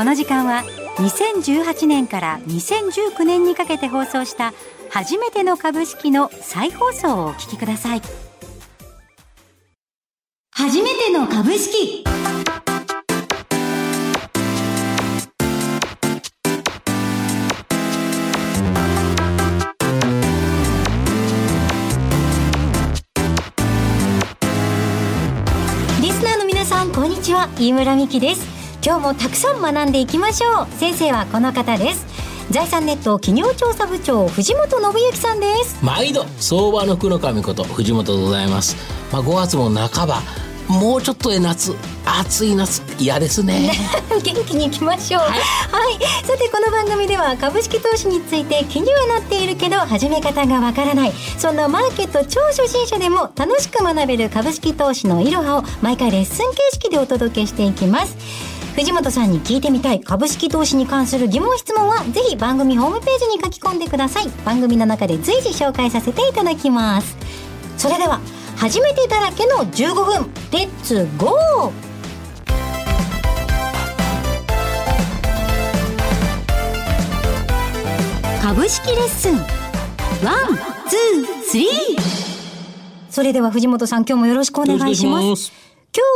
この時間は2018年から2019年にかけて放送した初めての株式の再放送をお聞きください。初めての株式。リスナーの皆さんこんにちは。飯村美希です。今日もたくさん学んでいきましょう。先生はこの方です。財産ネット企業調査部長藤本信之さんです。毎度相場の福の神こと藤本でございます、まあ、5月も半ばもうちょっとで夏暑い夏嫌ですね。元気にいきましょう、はい、はい、さてこの番組では株式投資について気にはなっているけど始め方がわからない。そんなマーケット超初心者でも楽しく学べる株式投資のいろはを毎回レッスン形式でお届けしていきます藤本さんに聞いてみたい株式投資に関する疑問質問はぜひ番組ホームページに書き込んでください。番組の中で随時紹介させていただきます。それでは初めてだらけの15分レッツゴー!株式レッスン one, two, three!それでは藤本さん今日もよろしくお願いします。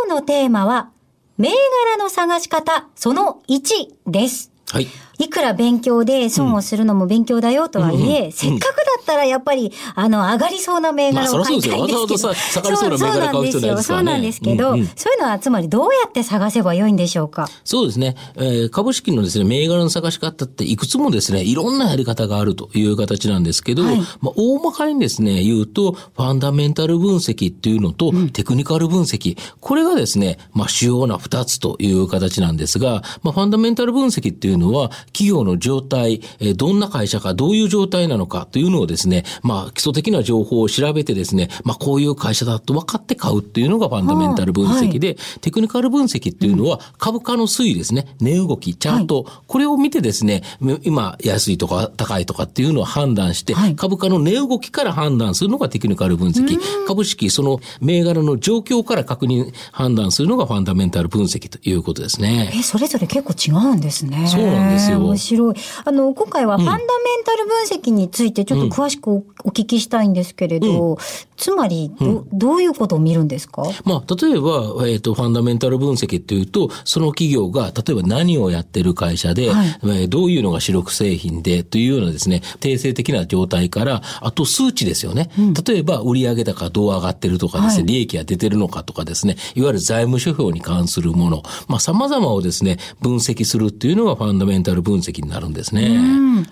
今日のテーマは銘柄の探し方その1です。はい。いくら勉強で損をするのも勉強だよとはいえ、うん。うん、せっかくだったらやっぱり、あの、上がりそうな銘柄を買いたいんですけど。まあ、そ下がりそうな銘柄買う必要ないですそうなんですけど、うんうん、そういうのはつまりどうやって探せばよいんでしょうか？そうですね。えー、株式のですね、銘柄の探し方っていくつもですね、いろんなやり方があるという形なんですけど、はい、まあ、大まかにですね、言うと、ファンダメンタル分析っていうのと、テクニカル分析、これがですね、まあ、主要な二つという形なんですが、まあ、ファンダメンタル分析っていうのは、企業の状態、えどんな会社か、どういう状態なのかというのをですね、まあ、基礎的な情報を調べてですね、まあ、こういう会社だと分かって買うっていうのがファンダメンタル分析で、はい、テクニカル分析っていうのは、株価の推移ですね、値動き、チャート、はい、これを見てですね、今、安いとか高いとかっていうのを判断して、はい、株価の値動きから判断するのがテクニカル分析。株式、その銘柄の状況から確認、判断するのがファンダメンタル分析ということですね。え、それぞれ結構違うんですね。そうなんですよ。面白い。あの、今回はファンダメンタル分析についてちょっと詳しくお聞きしたいんですけれど、うん、つまりど、うん、どういうことを見るんですか？まあ、例えば、えっ、ー、と、ファンダメンタル分析っていうと、その企業が、例えば何をやってる会社で、はい、えー、どういうのが主力製品で、というようなですね、定性的な状態から、あと数値ですよね。うん、例えば、売上高どう上がってるとかですね、はい、利益が出てるのかとかですね、いわゆる財務諸表に関するもの、まあ、様々をですね、分析するっていうのがファンダメンタル分析になるんですね。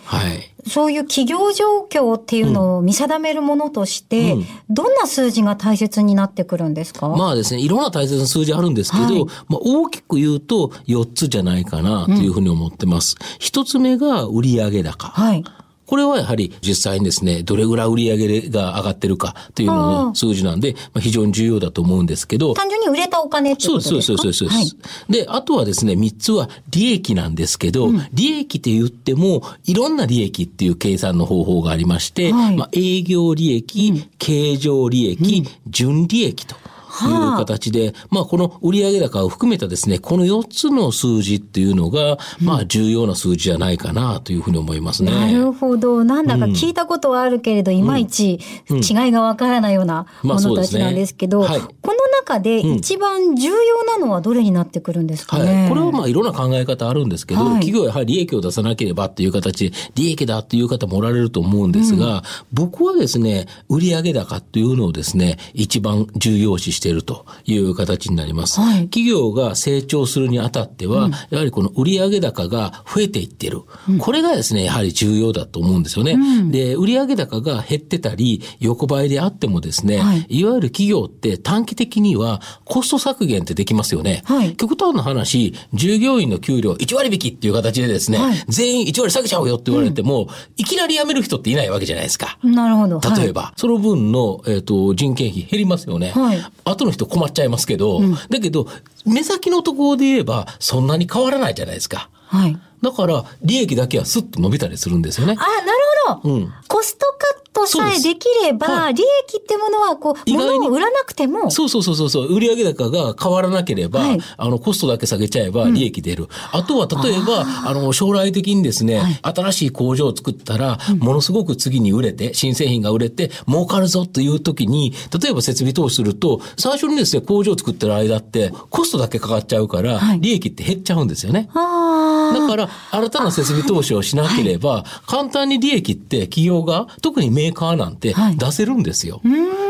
はい。そういう企業状況っていうのを見定めるものとして、うん、どんな数字が大切になってくるんですか？まあですね、いろんな大切な数字あるんですけど、はい、まあ大きく言うと4つじゃないかなというふうに思ってます。一、うん、つ目が売上高。はい。これはやはり実際にですね、どれぐらい売上が上がってるかというのの数字なんで、まあ、非常に重要だと思うんですけど。単純に売れたお金ってことですか？そうそうそうそう、はい、で、あとはですね、3つは利益なんですけど、うん、利益って言っても、いろんな利益っていう計算の方法がありまして、はい、まあ、営業利益、うん、経常利益、うん、純利益と。いう形で、はあ、まあこの売上高を含めたですね、この4つの数字っていうのが、まあ重要な数字じゃないかなというふうに思いますね。なるほど。なんだか聞いたことはあるけれど、いまいち違いがわからないようなものたちなんですけど、この中で一番重要なのはどれになってくるんですかね、はい、これはまあいろんな考え方あるんですけど、はい、企業はやはり利益を出さなければっていう形で、利益だっていう方もおられると思うんですが、うん、僕はですね、売上高っていうのをですね、一番重要視しているという形になります。はい、企業が成長するにあたっては、うん、やはりこの売上高が増えていってる、うん、これがですね、やはり重要だと思うんですよね。で、売上高が減ってたり、横ばいであってもですね、はい、いわゆる企業って短期的にはコスト削減ってできますよね。はい、極端な話、従業員の給料1割引きっていう形でですね、はい、全員1割下げちゃうよって言われても、うん、いきなり辞める人っていないわけじゃないですか。なるほど。例えば、はい、その分の、えっ、ー、と、人件費減りますよね。はい、後の人困っちゃいますけど、うん、だけど、目先のところで言えば、そんなに変わらないじゃないですか。はい。だから、利益だけはスッと伸びたりするんですよね。あ、なるほど。うん。コストカットさえできれば、はい。利益ってものは、こう、物を売らなくても、そうそうそうそう、売上高が変わらなければ、はい。あの、コストだけ下げちゃえば利益出る。あとは、例えば、あの、将来的にですね、新しい工場を作ったら、ものすごく次に売れて、新製品が売れて、儲かるぞという時に、例えば設備投資すると、最初にですね、工場を作ってる間って、コストだけかかっちゃうから、はい。利益って減っちゃうんですよね。あだから、新たな設備投資をしなければ、簡単に利益って企業が、特にメーカーなんてはい出せるんですよ。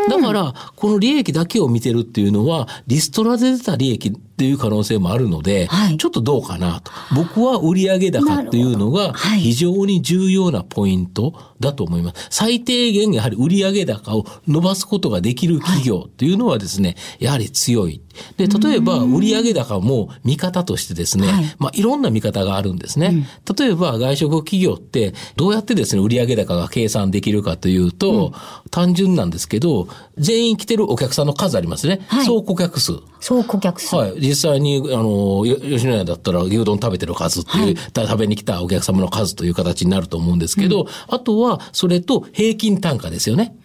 だから、この利益だけを見てるっていうのは、リストラで出た利益っていう可能性もあるので、はいちょっとどうかなと。僕は売上高っていうのがはい非常に重要なポイントだと思います。最低限やはり売上高を伸ばすことができる企業っていうのはですね、やはり強い。で、例えば売上高も見方としてですね、はいまあいろんな見方があるんですね。例えば外食企業ってどうやってですね、売上高が計算できるかというと、単純なんですけど、全員来てるお客さんの数ありますね。はい総顧客数。そう顧客数。はい。実際に、あの、よ吉野家だったら牛丼食べてる数っていう、た食べに来たお客様の数という形になると思うんですけど、あとは、それと平均単価ですよね。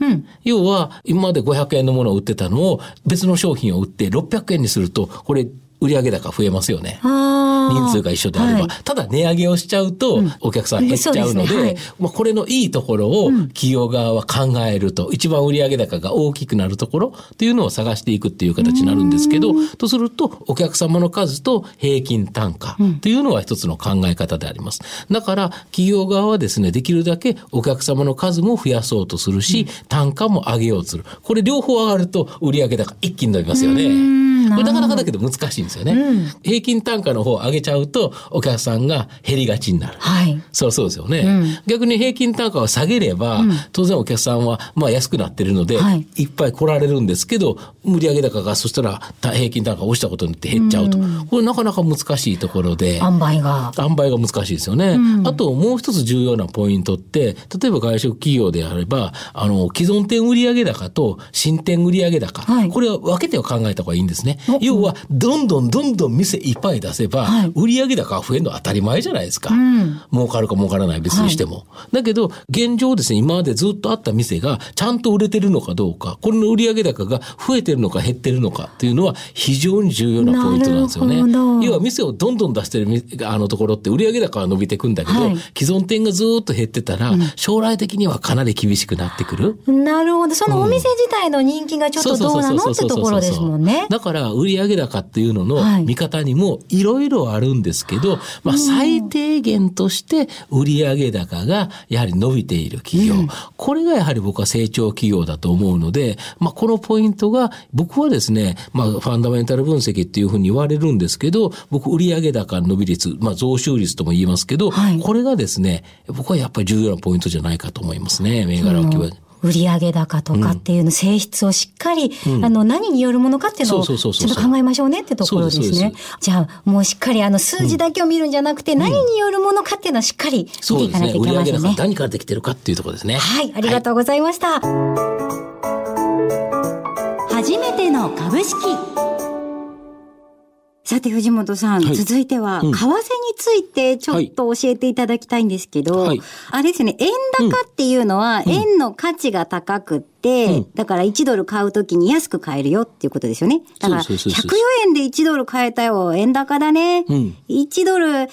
要は、今まで500円のものを売ってたのを、別の商品を売って600円にすると、これ、売上高増えますよね。人数が一緒であれば。はいただ値上げをしちゃうと、お客さん減っちゃうので、そうですねはいまあこれのいいところを企業側は考えると、一番売上高が大きくなるところっていうのを探していくっていう形になるんですけど、とすると、お客様の数と平均単価っていうのは一つの考え方であります。だから、企業側はですね、できるだけお客様の数も増やそうとするし、単価も上げようとする。これ両方上がると売上高一気に伸びますよね。これなかなかだけど難しいんですよね。平均単価の方を上げちゃうと、お客さんが減りがちになる。はい。そうそうですよね。逆に平均単価を下げれば、当然お客さんはまあ安くなってるので、はいい、っぱい来られるんですけど、売上高がそしたらた平均単価が落ちたことによって減っちゃうと。これなかなか難しいところで。塩梅が。塩梅が難しいですよね。あともう一つ重要なポイントって、例えば外食企業であれば、あの、既存店売上高と新店売上高、はいこれは分けては考えた方がいいんですねお。要は、どんどんどんどん店いっぱい出せば、はい売上高が増えるのは当たり前じゃないですか。ん儲かるか儲からない別にしても。だけど、現状ですね、今までずっとあった店がちゃんと売れてるのかどうか、これの売上高が増えてるのか減ってるのかっていうのは非常に重要なポイントなんですよね。要は店をどんどん出してるみあのところって売上高は伸びていくんだけど、はい既存店がずっと減ってたら、将来的にはかなり厳しくなってくる。なるほど。そのお店自体の人気がちょっとどうなの？ってところですもんね。だから、売上高っていうのはい。の見方にもいろいろあるんですけど、まあ、最低限として売上高がやはり伸びている企業、これがやはり僕は成長企業だと思うので、まあ、このポイントが僕はですね、まあ、ファンダメンタル分析っていうふうに言われるんですけど、僕、売上高の伸び率、まあ、増収率とも言いますけど、はい。これがですね、僕はやっぱり重要なポイントじゃないかと思いますね、銘柄を決め売上高とかっていうの性質をしっかり、あの、何によるものかっていうのをちょっと考えましょうねってところですね。じゃあ、もうしっかりあの、数字だけを見るんじゃなくて、何によるものかっていうのをしっかり見て。いかなきゃいけませんね。何からできてるかっていうところですね。はい、ありがとうございました。初めての株式。さて藤本さん、はい。続いては、うん。為替についてちょっと教えていただきたいんですけど、はい。あれですね、円高っていうのは、円の価値が高くって、うんだから1ドル買うときに安く買えるよっていうことですよね。だから、そうそうそうそう104円で1ドル買えたよ、円高だね。うん1ドル110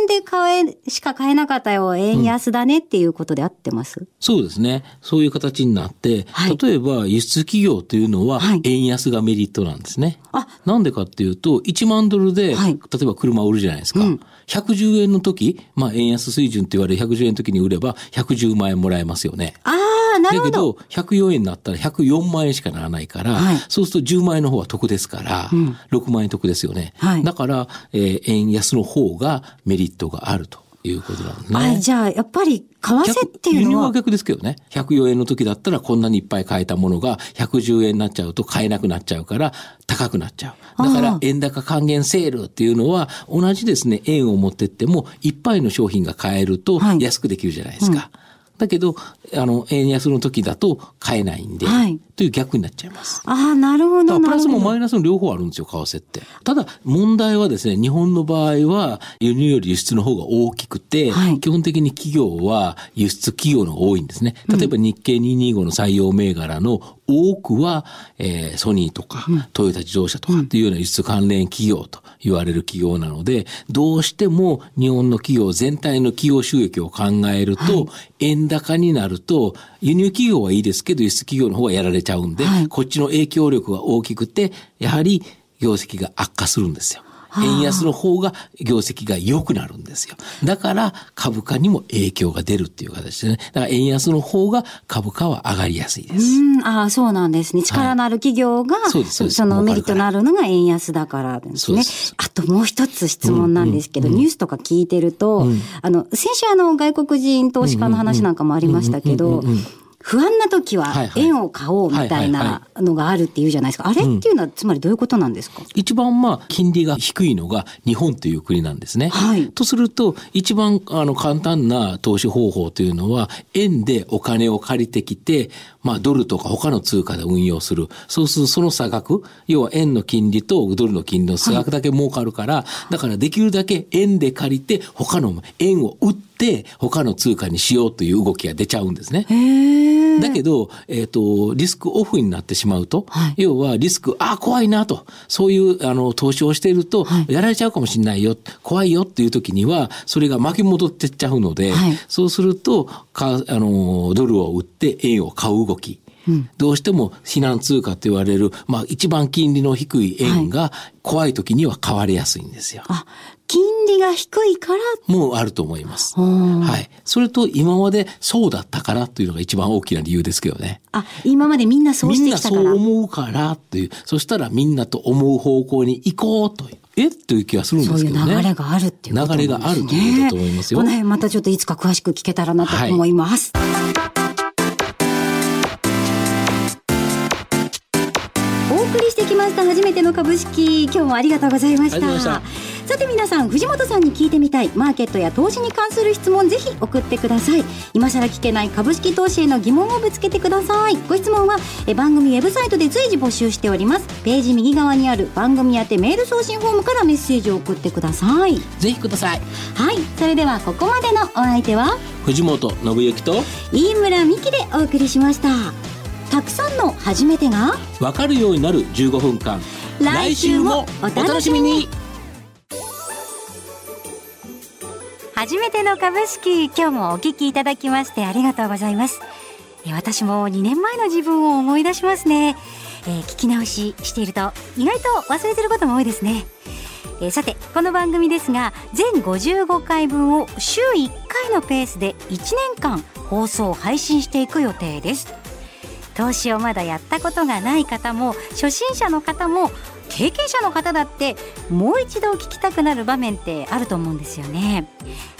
円で買え、しか買えなかったよ、円安だねっていうことで合ってます、そうですね。そういう形になって、はい例えば輸出企業というのははい円安がメリットなんですね。あなんでかっていうと、1万ドルで、はい例えば車を売るじゃないですか。うん110円の時、まあ円安水準って言われる110円の時に売れば110万円もらえますよね。ああ、なるほど。だけど、104円になったら104万円しかならないから、はいそうすると10万円の方は得ですから、ん6万円得ですよね。はいだから、えー円安の方がメリットがあるということなんですね。あじゃあ、やっぱり、為替っていうのは輸入は、逆ですけどね。104円の時だったらこんなにいっぱい買えたものが110円になっちゃうと買えなくなっちゃうから高くなっちゃう。だから円高還元セールっていうのは同じですね、円を持ってってもいっぱいの商品が買えるとはい安くできるじゃないですか。だけど、あの、円安の時だと買えないんで、はいという逆になっちゃいます。ああ、なるほど。プラスもマイナスも両方あるんですよ、為替って。ただ、問題はですね、日本の場合は輸入より輸出の方が大きくて、はい基本的に企業は輸出企業の方が多いんですね。例えば日経225の採用銘柄の多くは、えーソニーとか、トヨタ自動車とかっていうような輸出関連企業と言われる企業なので、どうしても日本の企業全体の企業収益を考えると、円高になると、輸入企業はいいですけど、輸出企業の方がやられちゃうんで、はいこっちの影響力が大きくて、やはり業績が悪化するんですよ。円安の方が業績が良くなるんですよ。だから株価にも影響が出るっていう形でね。だから円安の方が株価は上がりやすいです。うん、ああ、そうなんですね。力のある企業が、そうですそうですそのメリットのあるのが円安だからですね。あともう一つ質問なんですけど、ニュースとか聞いてると、あの、先週あの、外国人投資家の話なんかもありましたけど、不安な時ははいはい円を買おうみたいはいはいなのがあるっていうじゃないですか。あれっていうのはつまりどういうことなんですか？一番まあ金利が低いのが日本という国なんですね。はいとすると一番あの簡単な投資方法というのは円でお金を借りてきてまあドルとか他の通貨で運用する。そうするとその差額、要は円の金利とドルの金利の差額だけ儲かるから、だからできるだけ円で借りて他の円を売って他の通貨にしようという動きが出ちゃうんですね。だけど、えっ、と、リスクオフになってしまうと、はい。要はリスク、ああ、怖いなと、そういう、あの、投資をしていると、やられちゃうかもしれないよ、怖いよっていう時には、それが巻き戻ってっちゃうので、はい。そうすると、か、あの、ドルを売って円を買う動き。どうしても避難通貨と言われる、まあ一番金利の低い円が怖い時には買われやすいんですよ。あ、金利が低いから、もうあると思います。んはい。それと今までそうだったからというのが一番大きな理由ですけどね。あ、今までみんなそうみんなしてきたから。そう思うからっていう、そしたらみんなと思う方向に行こうという、え？という気がするんでそういうすけどね。流れがあるっていうことね。流れがあるということだと思いますよ。この辺またちょっといつか詳しく聞けたらなと思います。お送りしてきました初めての株式今日もありがとうございましたさて皆さん藤本さんに聞いてみたい。マーケットや投資に関する質問ぜひ送ってください。今更聞けない株式投資への疑問をぶつけてください。ご質問はえ番組ウェブサイトで随時募集しております。ページ右側にある番組宛てメール送信フォームからメッセージを送ってください。ぜひください。はい。それではここまでのお相手は藤本信之と飯村美希でお送りしました。たくさんの初めてが分かるようになる15分間。来週もお楽しみに初めての株式。今日もお聞きいただきましてありがとうございます。え私も2年前の自分を思い出しますね、えー聞き直ししていると意外と忘れてることも多いですね。えーさてこの番組ですが全55回分を週1回のペースで1年間放送配信していく予定です。投資をまだやったことがない方も初心者の方も経験者の方だってもう一度聞きたくなる場面ってあると思うんですよね、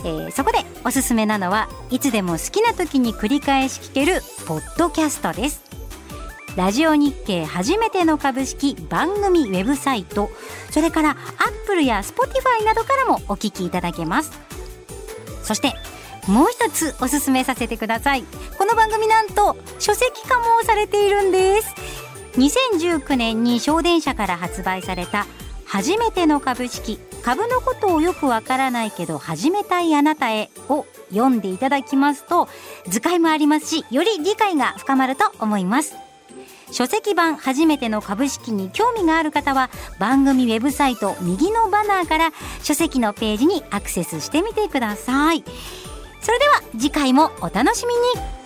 えーそこでおすすめなのはいつでも好きな時に繰り返し聞けるポッドキャストです。ラジオ日経初めての株式番組ウェブサイトそれからアップルやスポティファイなどからもお聞きいただけます。そしてもう一つおすすめさせてください。この番組なんと書籍化もされているんです。2019年に小電社から発売された初めての株式株のことをよくわからないけど始めたいあなたへを読んでいただきますと図解もありますしより理解が深まると思います。書籍版初めての株式に興味がある方は番組ウェブサイト右のバナーから書籍のページにアクセスしてみてください。それでは次回もお楽しみに。